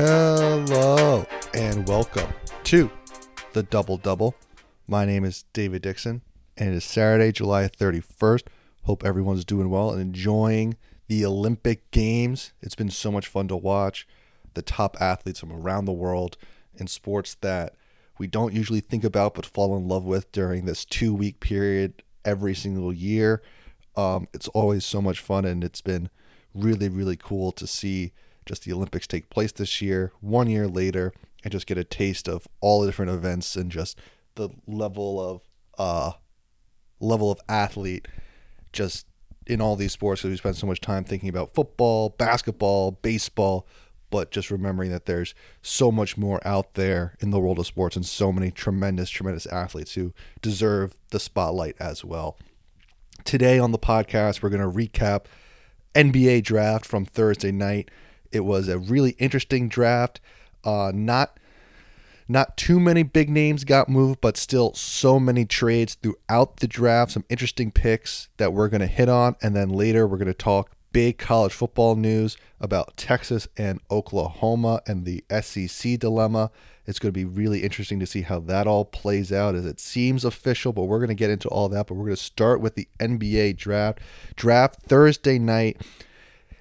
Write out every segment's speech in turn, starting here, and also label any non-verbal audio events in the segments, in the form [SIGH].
Hello and welcome to the Double Double. My name is David Dixon and it is Saturday, July 31st. Hope everyone's doing well and enjoying the Olympic Games. It's been so much fun to watch the top athletes from around the world in sports that we don't usually think about but fall in love with during this two week period every single year. Um, it's always so much fun and it's been really, really cool to see just the Olympics take place this year, one year later, and just get a taste of all the different events and just the level of uh level of athlete just in all these sports because we spend so much time thinking about football, basketball, baseball, but just remembering that there's so much more out there in the world of sports and so many tremendous, tremendous athletes who deserve the spotlight as well. Today on the podcast, we're going to recap NBA draft from Thursday night. It was a really interesting draft. Uh, not not too many big names got moved, but still so many trades throughout the draft. Some interesting picks that we're going to hit on, and then later we're going to talk big college football news about Texas and Oklahoma and the SEC dilemma. It's going to be really interesting to see how that all plays out as it seems official, but we're going to get into all that. But we're going to start with the NBA draft. Draft Thursday night.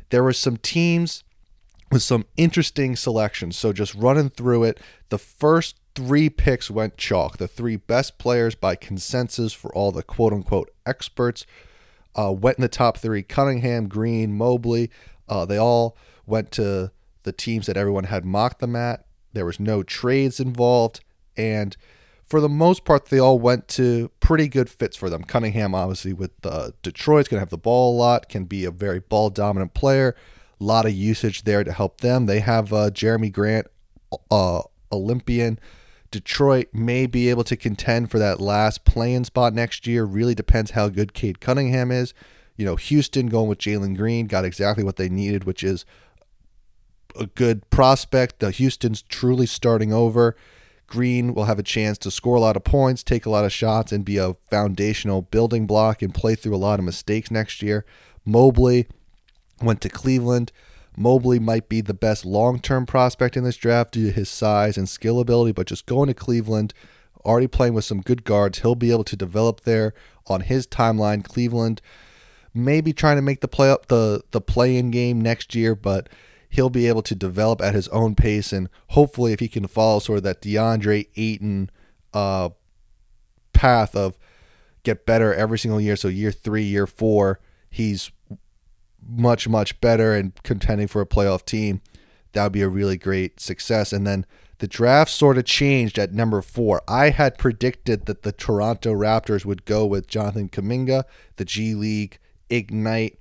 There were some teams with some interesting selections. So just running through it, the first three picks went chalk. The three best players by consensus for all the quote unquote experts uh, went in the top three Cunningham, Green, Mobley. Uh, they all went to the teams that everyone had mocked them at. There was no trades involved. And for the most part, they all went to pretty good fits for them. Cunningham, obviously, with uh, Detroit's going to have the ball a lot, can be a very ball dominant player. Lot of usage there to help them. They have uh, Jerami Grant, uh, Olympian. Detroit may be able to contend for that last playing spot next year. Really depends how good Cade Cunningham is. You know, Houston going with Jalen Green got exactly what they needed, which is a good prospect. The Houston's truly starting over. Green will have a chance to score a lot of points, take a lot of shots, and be a foundational building block and play through a lot of mistakes next year. Mobley went to Cleveland. Mobley might be the best long term prospect in this draft due to his size and skill ability, but just going to Cleveland, already playing with some good guards, he'll be able to develop there on his timeline. Cleveland maybe trying to make the play up the the play in game next year, but he'll be able to develop at his own pace and hopefully if he can follow sort of that DeAndre Ayton uh, path of get better every single year. So year three, year four, he's much, much better and contending for a playoff team, that would be a really great success. And then the draft sort of changed at number four. I had predicted that the Toronto Raptors would go with Jonathan Kuminga, the G League Ignite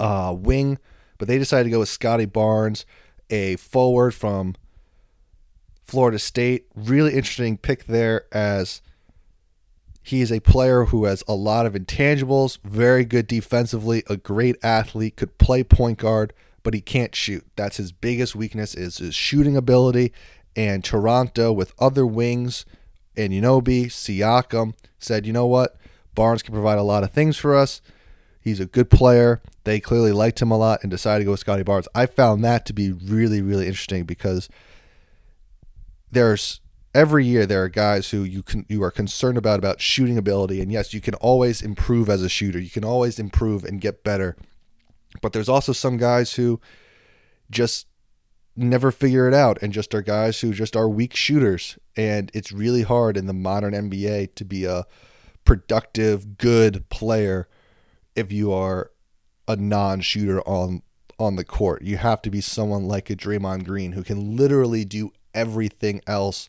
uh, wing, but they decided to go with Scottie Barnes, a forward from Florida State. Really interesting pick there as he is a player who has a lot of intangibles, very good defensively, a great athlete, could play point guard, but he can't shoot. That's his biggest weakness is his shooting ability. And Toronto with other wings, and Anunoby, Siakam, said, you know what? Barnes can provide a lot of things for us. He's a good player. They clearly liked him a lot and decided to go with Scottie Barnes. I found that to be really, really interesting because there's every year there are guys who you can you are concerned about about shooting ability. And yes you can always improve as a shooter. You can always improve and get better. But there's also some guys who just never figure it out and just are guys who just are weak shooters. And it's really hard in the modern NBA to be a productive good player if you are a non-shooter on on the court. You have to be someone like a Draymond Green who can literally do everything else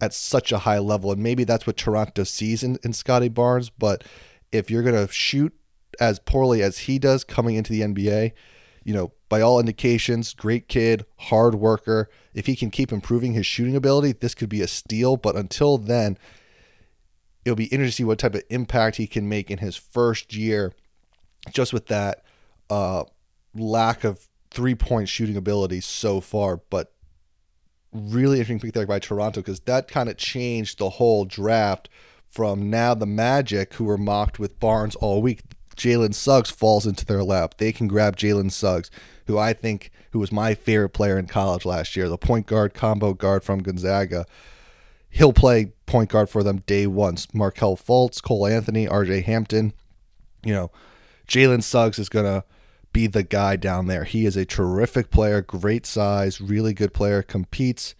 at such a high level. And maybe that's what Toronto sees in, in Scottie Barnes. But if you're going to shoot as poorly as he does coming into the NBA, you know, by all indications, great kid, hard worker. If he can keep improving his shooting ability, this could be a steal. But until then, it'll be interesting to see what type of impact he can make in his first year, just with that uh, lack of three point shooting ability so far. But really interesting pick there by Toronto because that kind of changed the whole draft from now the Magic, who were mocked with Barnes all week, Jalen Suggs falls into their lap, they can grab Jalen Suggs, who I think who was my favorite player in college last year, the point guard combo guard from Gonzaga. He'll play point guard for them day one. Markelle Fultz, Cole Anthony, RJ Hampton. You know, Jalen Suggs is gonna be the guy down there. He is a terrific player, great size, really good player, competes.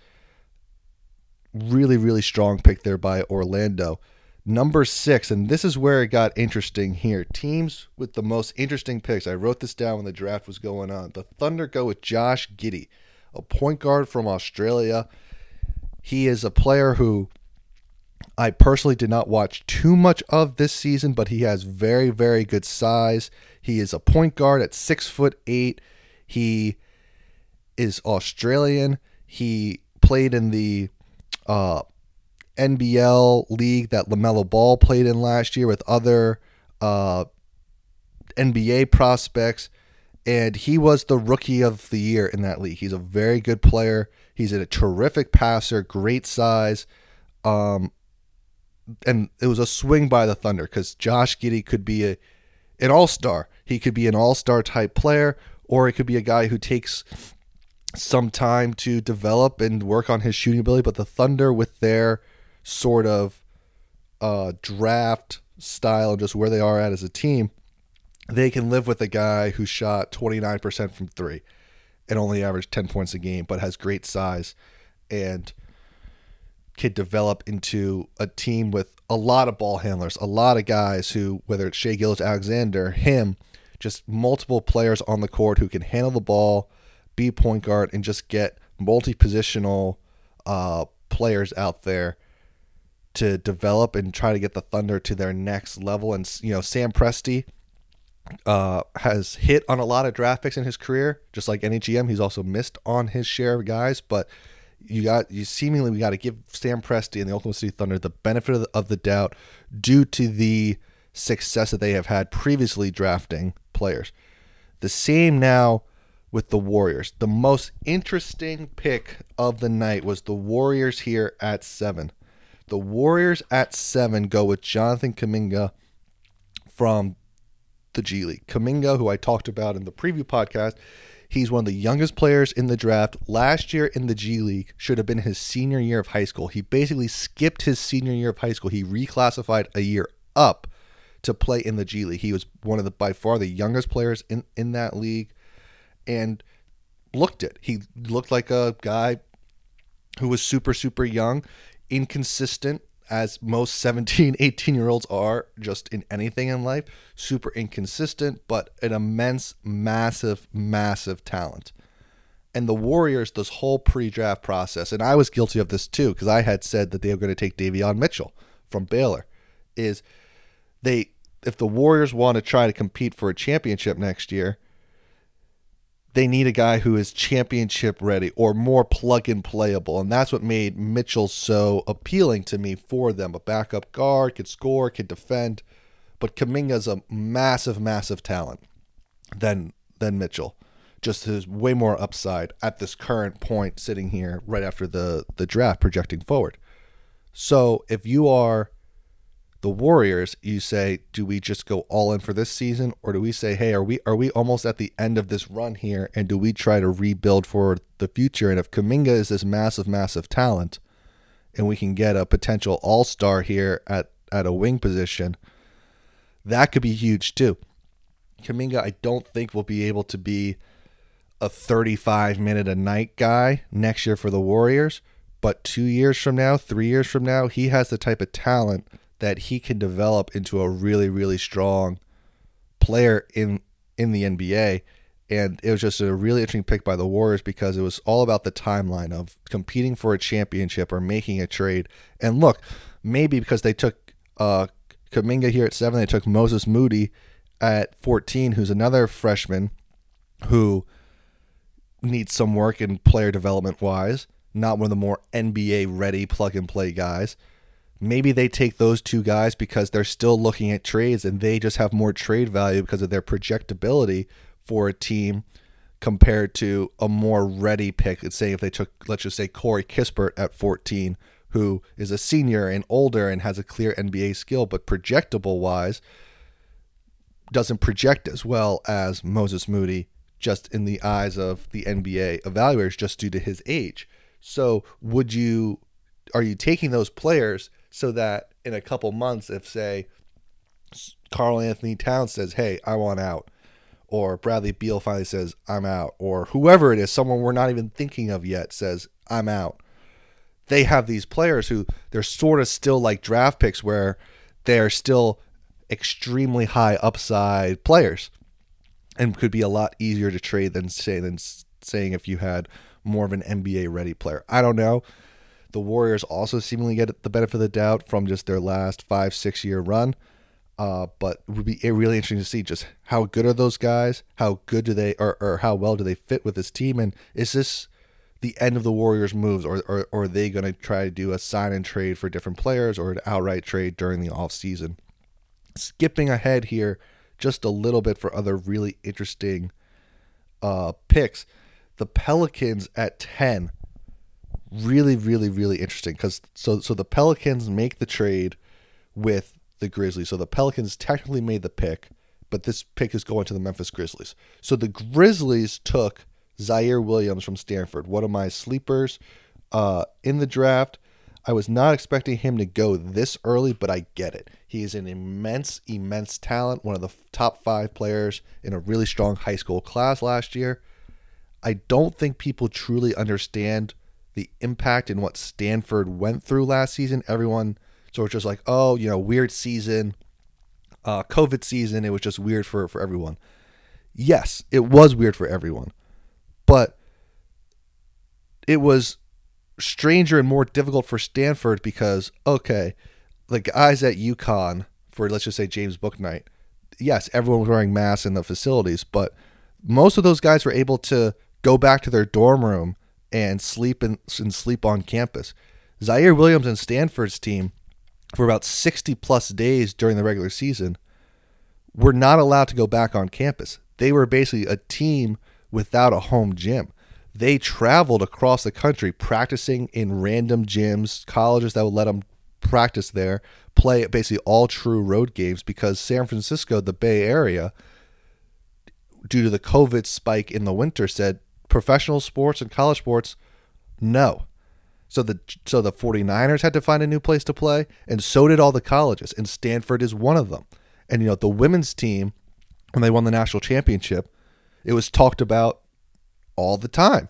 Really, really strong pick there by Orlando. Number six, and this is where it got interesting here. Teams with the most interesting picks. I wrote this down when the draft was going on. The Thunder go with Josh Giddey, a point guard from Australia. He is a player who I personally did not watch too much of this season, but he has very, very good size. He is a point guard at six foot eight. He is Australian. He played in the uh, NBL league that LaMelo Ball played in last year with other uh, NBA prospects. And he was the rookie of the year in that league. He's a very good player. He's a terrific passer, great size. Um, and it was a swing by the Thunder because Josh Giddey could be a an all star. He could be an all star type player, or it could be a guy who takes some time to develop and work on his shooting ability. But the Thunder, with their sort of uh, draft style, just where they are at as a team, they can live with a guy who shot 29% from three and only averaged 10 points a game, but has great size and could develop into a team with a lot of ball handlers, a lot of guys who, whether it's Shai Gilgeous-Alexander, him, just multiple players on the court who can handle the ball, be point guard, and just get multi positional uh, players out there to develop and try to get the Thunder to their next level. And you know, Sam Presti uh, has hit on a lot of draft picks in his career, just like any GM. He's also missed on his share of guys, but you got you seemingly we got to give Sam Presti and the Oklahoma City Thunder the benefit of the, of the doubt due to the success that they have had previously drafting players. The same now with the Warriors. The most interesting pick of the night was the Warriors here at seven. The Warriors at seven go with Jonathan Kuminga from the G League. Kuminga, who I talked about in the preview podcast, he's one of the youngest players in the draft. Last year in the G League should have been his senior year of high school. He basically skipped his senior year of high school. He reclassified a year up to play in the G League. He was one of the by far the youngest players in in that league and looked it. He looked like a guy who was super super young inconsistent as most 17, [LAUGHS] 18 year olds are just in anything in life, super inconsistent, but an immense, massive, massive talent. And the Warriors, this whole pre draft process, and I was guilty of this too, because I had said that they were going to take Davion Mitchell from Baylor, is they, if the Warriors want to try to compete for a championship next year, they need a guy who is championship ready or more plug and playable. And that's what made Mitchell so appealing to me for them. A backup guard, could score, could defend. But Kuminga's a massive, massive talent than than Mitchell. Just his way more upside at this current point sitting here right after the, the draft projecting forward. So if you are the Warriors, you say, do we just go all in for this season, or do we say, hey, are we are we almost at the end of this run here, and do we try to rebuild for the future? And if Kuminga is this massive, massive talent, and we can get a potential All Star here at at a wing position, that could be huge too. Kuminga, I don't think will be able to be a 35 minute a night guy next year for the Warriors, but two years from now, three years from now, he has the type of talent that he can develop into a really really strong player in in the NBA and it was just a really interesting pick by the Warriors because it was all about the timeline of competing for a championship or making a trade. And look, maybe because they took uh, Kuminga here at seven, they took Moses Moody at 14, who's another freshman who needs some work in player development wise, not one of the more NBA ready plug and play guys maybe they take those two guys because they're still looking at trades and they just have more trade value because of their projectability for a team compared to a more ready pick. Let's say if they took, let's just say Corey Kispert at 14, who is a senior and older and has a clear NBA skill, but projectable wise, doesn't project as well as Moses Moody just in the eyes of the NBA evaluators just due to his age. So would you are you taking those players so that in a couple months if say Karl Anthony Towns says, "Hey, I want out," or Bradley Beal finally says, "I'm out," or whoever it is, someone we're not even thinking of yet says, "I'm out." They have these players who they're sort of still like draft picks where they're still extremely high upside players and could be a lot easier to trade than say than saying if you had more of an NBA ready player. I don't know. The Warriors also seemingly get the benefit of the doubt from just their last five six year run. Uh, but it would be really interesting to see just how good are those guys? How good do they, or, or how well do they fit with this team? And is this the end of the Warriors' moves, or, or, or are they going to try to do a sign and trade for different players or an outright trade during the offseason? Skipping ahead here just a little bit for other really interesting uh, picks. The Pelicans at 10 really really really interesting cuz so so the Pelicans make the trade with the Grizzlies. So the Pelicans technically made the pick, but this pick is going to the Memphis Grizzlies. So the Grizzlies took Ziaire Williams from Stanford, one of my sleepers uh, in the draft. I was not expecting him to go this early, but I get it. He is an immense, immense talent, one of the top five players in a really strong high school class last year. I don't think people truly understand the impact and what Stanford went through last season. Everyone sort of just like, oh, you know, weird season, uh, COVID season. It was just weird for for everyone. Yes, it was weird for everyone, but it was stranger and more difficult for Stanford because okay, the guys at UConn for let's just say James Bouknight, yes, everyone was wearing masks in the facilities, but most of those guys were able to go back to their dorm room and sleep in, and sleep on campus. Ziaire Williams and Stanford's team for about 60 plus days during the regular season were not allowed to go back on campus. They were basically a team without a home gym. They traveled across the country practicing in random gyms, colleges that would let them practice there, play basically all true road games because San Francisco, the Bay Area, due to the COVID spike in the winter, said professional sports and college sports, no. So the so the 49ers had to find a new place to play and so did all the colleges and Stanford is one of them. And you know, the women's team when they won the national championship, it was talked about all the time.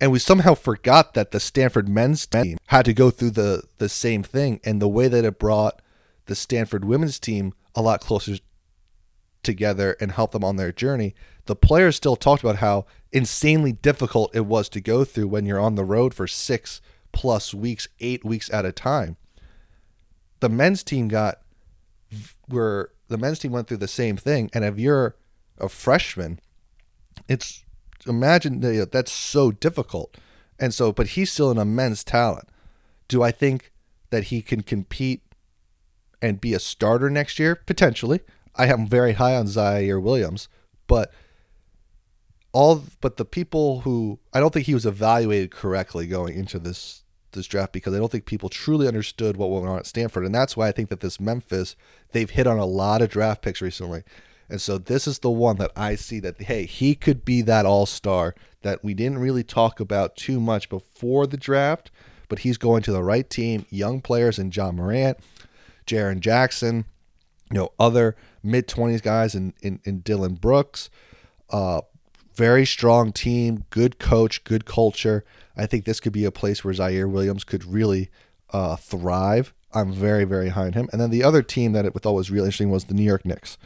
And we somehow forgot that the Stanford men's team had to go through the the same thing and the way that it brought the Stanford women's team a lot closer together and helped them on their journey. The players still talked about how insanely difficult it was to go through when you're on the road for six plus weeks, eight weeks at a time. The men's team got where the men's team went through the same thing, and if you're a freshman, it's imagine that that's so difficult. And so, but he's still an immense talent. Do I think that he can compete and be a starter next year? Potentially. I am very high on Ziaire Williams, but all but the people who I don't think he was evaluated correctly going into this this draft because I don't think people truly understood what went on at Stanford, and that's why I think that this Memphis they've hit on a lot of draft picks recently, and so this is the one that I see that hey he could be that all star that we didn't really talk about too much before the draft, but he's going to the right team, young players and Ja Morant, Jaren Jackson, you know other mid twenties guys in, in in Dillon Brooks. Uh, very strong team, good coach, good culture. I think this could be a place where Ziaire Williams could really uh, thrive. I'm very, very high on him. And then the other team that it thought was really interesting was the New York Knicks.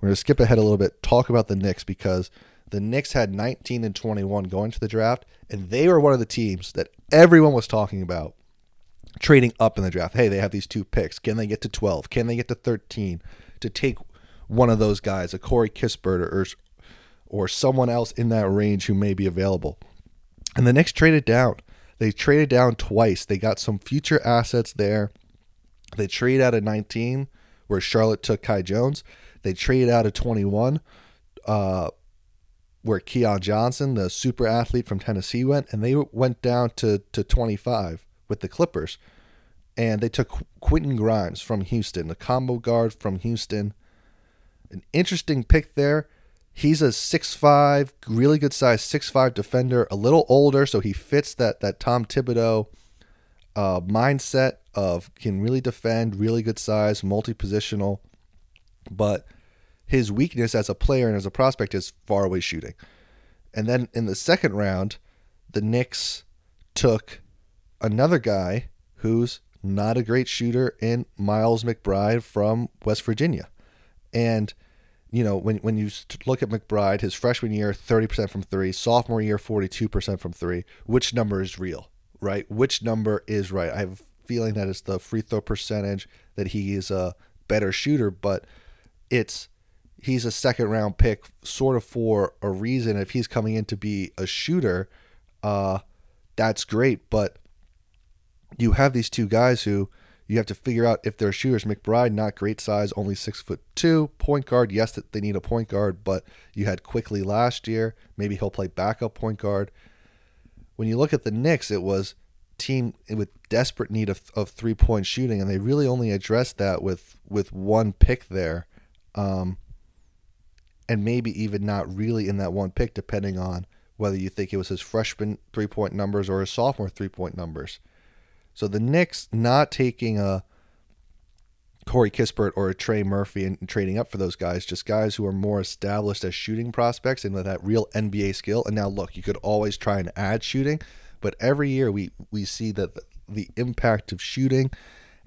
We're going to skip ahead a little bit, talk about the Knicks because the Knicks had 19 and 21 going to the draft, and they were one of the teams that everyone was talking about trading up in the draft. Hey, they have these two picks. Can they get to 12? Can they get to 13 to take one of those guys, a Corey Kispert or, or someone else in that range who may be available. And the Knicks traded down. They traded down twice. They got some future assets there. They traded out of 19, where Charlotte took Kai Jones. They traded out of 21, uh, where Keon Johnson, the super athlete from Tennessee, went. And they went down to, to 25 with the Clippers. And they took Quentin Grimes from Houston, the combo guard from Houston an interesting pick there. He's a six-five, really good size six-five defender, a little older, so he fits that that Tom Thibodeau uh, mindset of can really defend, really good size, multi-positional, but his weakness as a player and as a prospect is far away shooting. And then in the second round, the Knicks took another guy who's not a great shooter in Miles McBride from West Virginia. And you know, when when you look at McBride, his freshman year, 30% from 3, sophomore year 42% from 3, which number is real, right? Which number is right? I have a feeling that it's the free throw percentage that he is a better shooter, but it's he's a second round pick sort of for a reason if he's coming in to be a shooter, uh that's great, but you have these two guys who you have to figure out if they're shooters. McBride, not great size, only six foot two. Point guard, yes, that they need a point guard, but you had Quickley last year. Maybe he'll play backup point guard. When you look at the Knicks, it was team with desperate need of, of three point shooting, and they really only addressed that with with one pick there, um, and maybe even not really in that one pick, depending on whether you think it was his freshman three point numbers or his sophomore three point numbers. So the Knicks not taking a Corey Kispert or a Trey Murphy and, trading up for those guys, just guys who are more established as shooting prospects and with that real NBA skill. And now look, you could always try and add shooting, but every year we we see that the, impact of shooting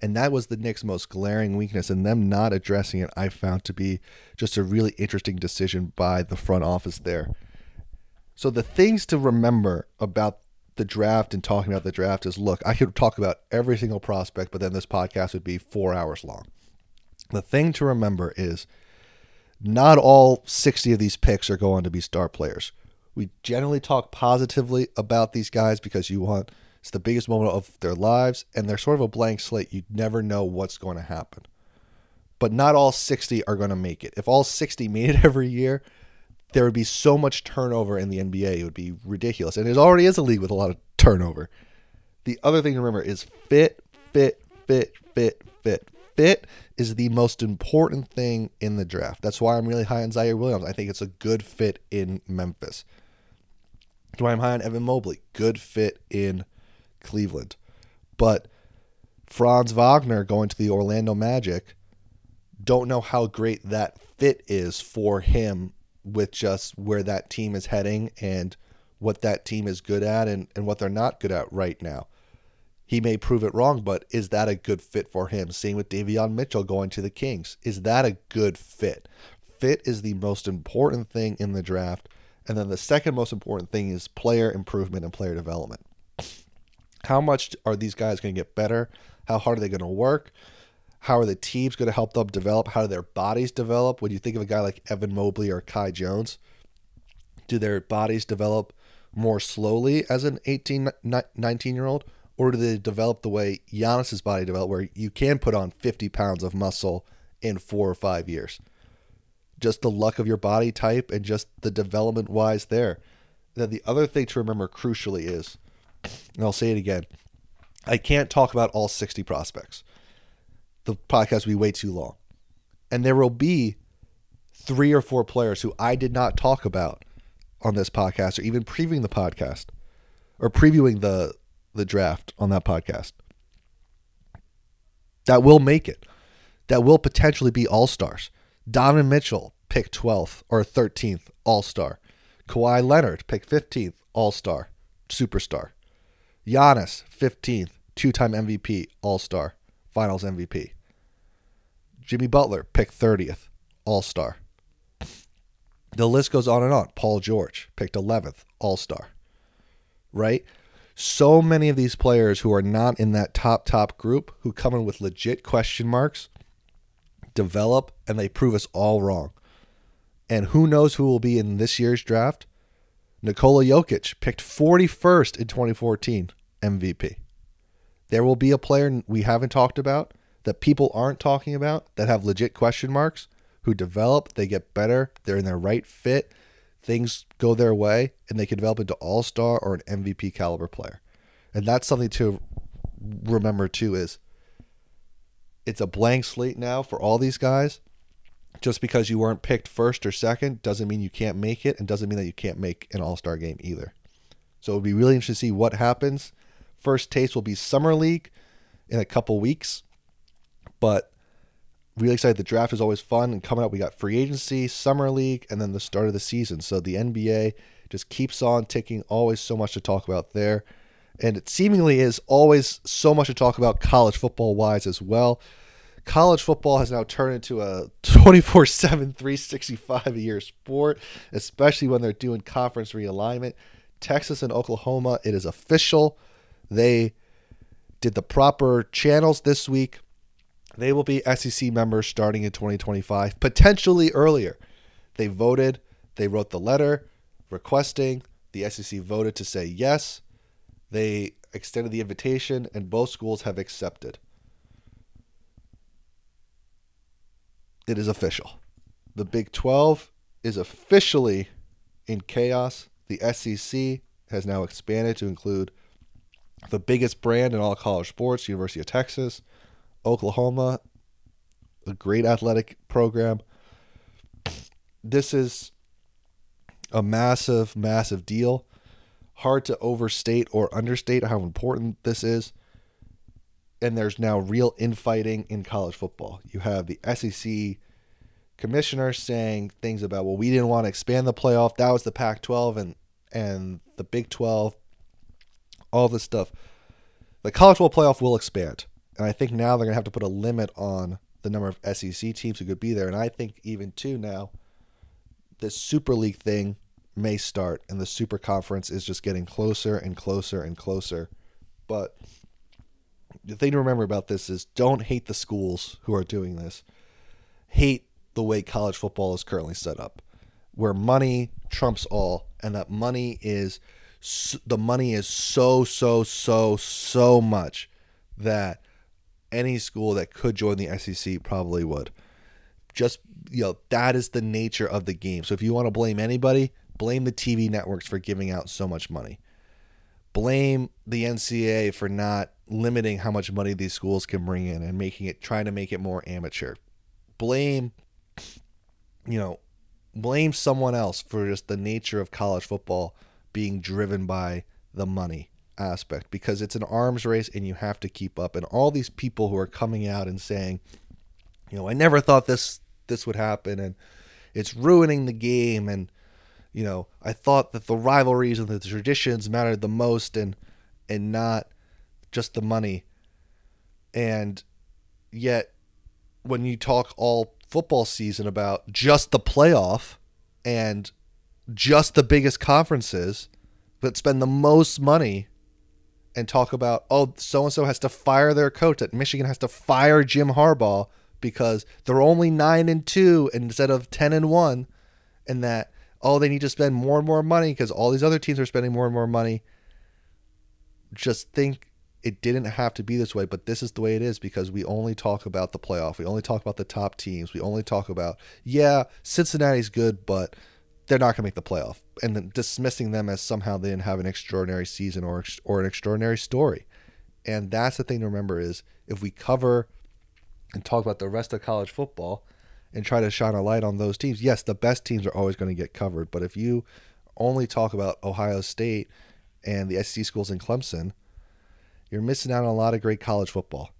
and that was the Knicks' most glaring weakness, and them not addressing it, I found to be just a really interesting decision by the front office there. So, the things to remember about the draft and talking about the draft is look, I could talk about every single prospect, but then this podcast would be four hours long. The thing to remember is not all 60 of these picks are going to be star players. We generally talk positively about these guys because you want it's the biggest moment of their lives and they're sort of a blank slate. You never know what's going to happen. But not all 60 are going to make it. If all 60 made it [LAUGHS] every year, there would be so much turnover in the NBA. It would be ridiculous. And it already is a league with a lot of turnover. The other thing to remember is fit, fit, fit, fit, fit. Fit is the most important thing in the draft. That's why I'm really high on Ziaire Williams. I think it's a good fit in Memphis. That's why I'm high on Evan Mobley. Good fit in Cleveland. But Franz Wagner going to the Orlando Magic, don't know how great that fit is for him with just where that team is heading and what that team is good at and, and what they're not good at right now. He may prove it wrong, but is that a good fit for him? Same with Davion Mitchell going to the Kings. Is that a good fit? Fit is the most important thing in the draft. And then the second most important thing is player improvement and player development. How much are these guys going to get better? How hard are they going to work? How are the teams going to help them develop? How do their bodies develop? When you think of a guy like Evan Mobley or Kai Jones, do their bodies develop more slowly as an 18, 19 year old? Or do they develop the way Giannis's body developed, where you can put on 50 pounds of muscle in four or five years? Just the luck of your body type and just the development wise there. Then the other thing to remember crucially is, and I'll say it again, I can't talk about all 60 prospects the podcast will be way too long. And there will be three or four players who I did not talk about on this podcast or even previewing the podcast or previewing the the draft on that podcast. That will make it. That will potentially be all stars. Donovan Mitchell, pick 12th or 13th, all star. Kawhi Leonard, pick 15th, all star, superstar. Giannis, 15th, two time MVP, all star, finals MVP. Jimmy Butler, picked 30th, All Star. The list goes on and on. Paul George, picked 11th, All Star. Right? So many of these players who are not in that top, top group, who come in with legit question marks, develop, and they prove us all wrong. And who knows who will be in this year's draft? Nikola Jokic, picked 41st in 2014, MVP. There will be a player we haven't talked about that people aren't talking about that have legit question marks who develop, they get better, they're in their right fit, things go their way, and they can develop into all star or an MVP caliber player. And that's something to remember too is it's a blank slate now for all these guys. Just because you weren't picked first or second doesn't mean you can't make it and doesn't mean that you can't make an all star game either. So it'll be really interesting to see what happens. First taste will be Summer League in a couple weeks. But really excited. The draft is always fun. And coming up, we got free agency, Summer League, and then the start of the season. So the NBA just keeps on ticking. Always so much to talk about there. And it seemingly is always so much to talk about college football wise as well. College football has now turned into a 24 7, 365 a year sport, especially when they're doing conference realignment. Texas and Oklahoma, it is official. They did the proper channels this week. They will be SEC members starting in 2025, potentially earlier. They voted, they wrote the letter requesting. The SEC voted to say yes. They extended the invitation, and both schools have accepted. It is official. The Big 12 is officially in chaos. The SEC has now expanded to include the biggest brand in all college sports, University of Texas, Oklahoma, a great athletic program. This is a massive, massive deal hard to overstate or understate how important this is. And there's now real infighting in college football. You have the SEC commissioner saying things about, well, we didn't want to expand the playoff. That was the Pac 12 and, and the Big 12, all this stuff. The college football playoff will expand. And I think now they're going to have to put a limit on the number of SEC teams who could be there. And I think even too now, this Super League thing may start, and the Super Conference is just getting closer and closer and closer. But the thing to remember about this is don't hate the schools who are doing this. Hate the way college football is currently set up, where money trumps all, and that money is the money is so so so so much that any school that could join the SEC probably would. Just you know that is the nature of the game. So if you want to blame anybody, Blame the TV networks for giving out so much money. Blame the NCAA for not limiting how much money these schools can bring in and making it trying to make it more amateur. Blame you know, blame someone else for just the nature of college football being driven by the money aspect because it's an arms race and you have to keep up. And all these people who are coming out and saying you know I never thought this this would happen. And it's ruining the game. And you know, I thought that the rivalries and the traditions mattered the most and and not just the money. And yet when you talk all football season about just the playoff and just the biggest conferences that spend the most money and talk about oh so and so has to fire their coach that Michigan has to fire Jim Harbaugh because they're only 9 and 2 instead of 10 and 1 and that oh, they need to spend more and more money because all these other teams are spending more and more money. Just think it didn't have to be this way, but this is the way it is because we only talk about the playoff. We only talk about the top teams. We only talk about, yeah, Cincinnati's good, but they're not going to make the playoff. And then dismissing them as somehow they didn't have an extraordinary season or, or an extraordinary story. And that's the thing to remember is if we cover and talk about the rest of college football – and try to shine a light on those teams. Yes, the best teams are always going to get covered, but if you only talk about Ohio State and the SEC schools in Clemson, you're missing out on a lot of great college football.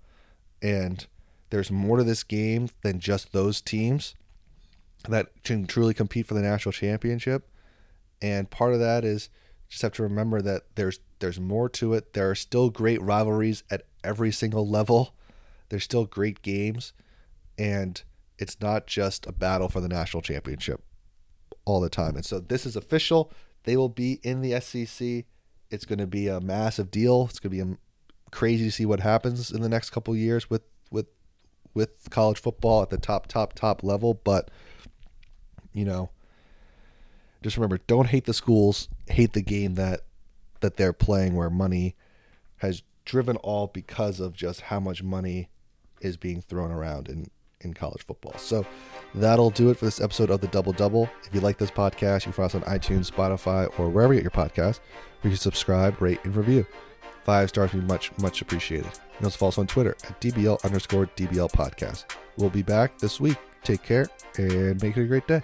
And there's more to this game than just those teams that can truly compete for the national championship. And part of that is just have to remember that there's there's more to it. There are still great rivalries at every single level. There's still great games and it's not just a battle for the national championship all the time. And so this is official. They will be in the SEC. It's going to be a massive deal. It's going to be um, crazy to see what happens in the next couple years with with with college football at the top top top level, but you know, just remember don't hate the schools, hate the game that that they're playing where money has driven all because of just how much money is being thrown around and in college football. So that'll do it for this episode of the Double Double. If you like this podcast, you can find us on iTunes, Spotify, or wherever you get your podcast. You can subscribe, rate, and review. Five stars would be much, much appreciated. You also follow us on Twitter at DBL underscore DBL podcast. We'll be back this week. Take care and make it a great day.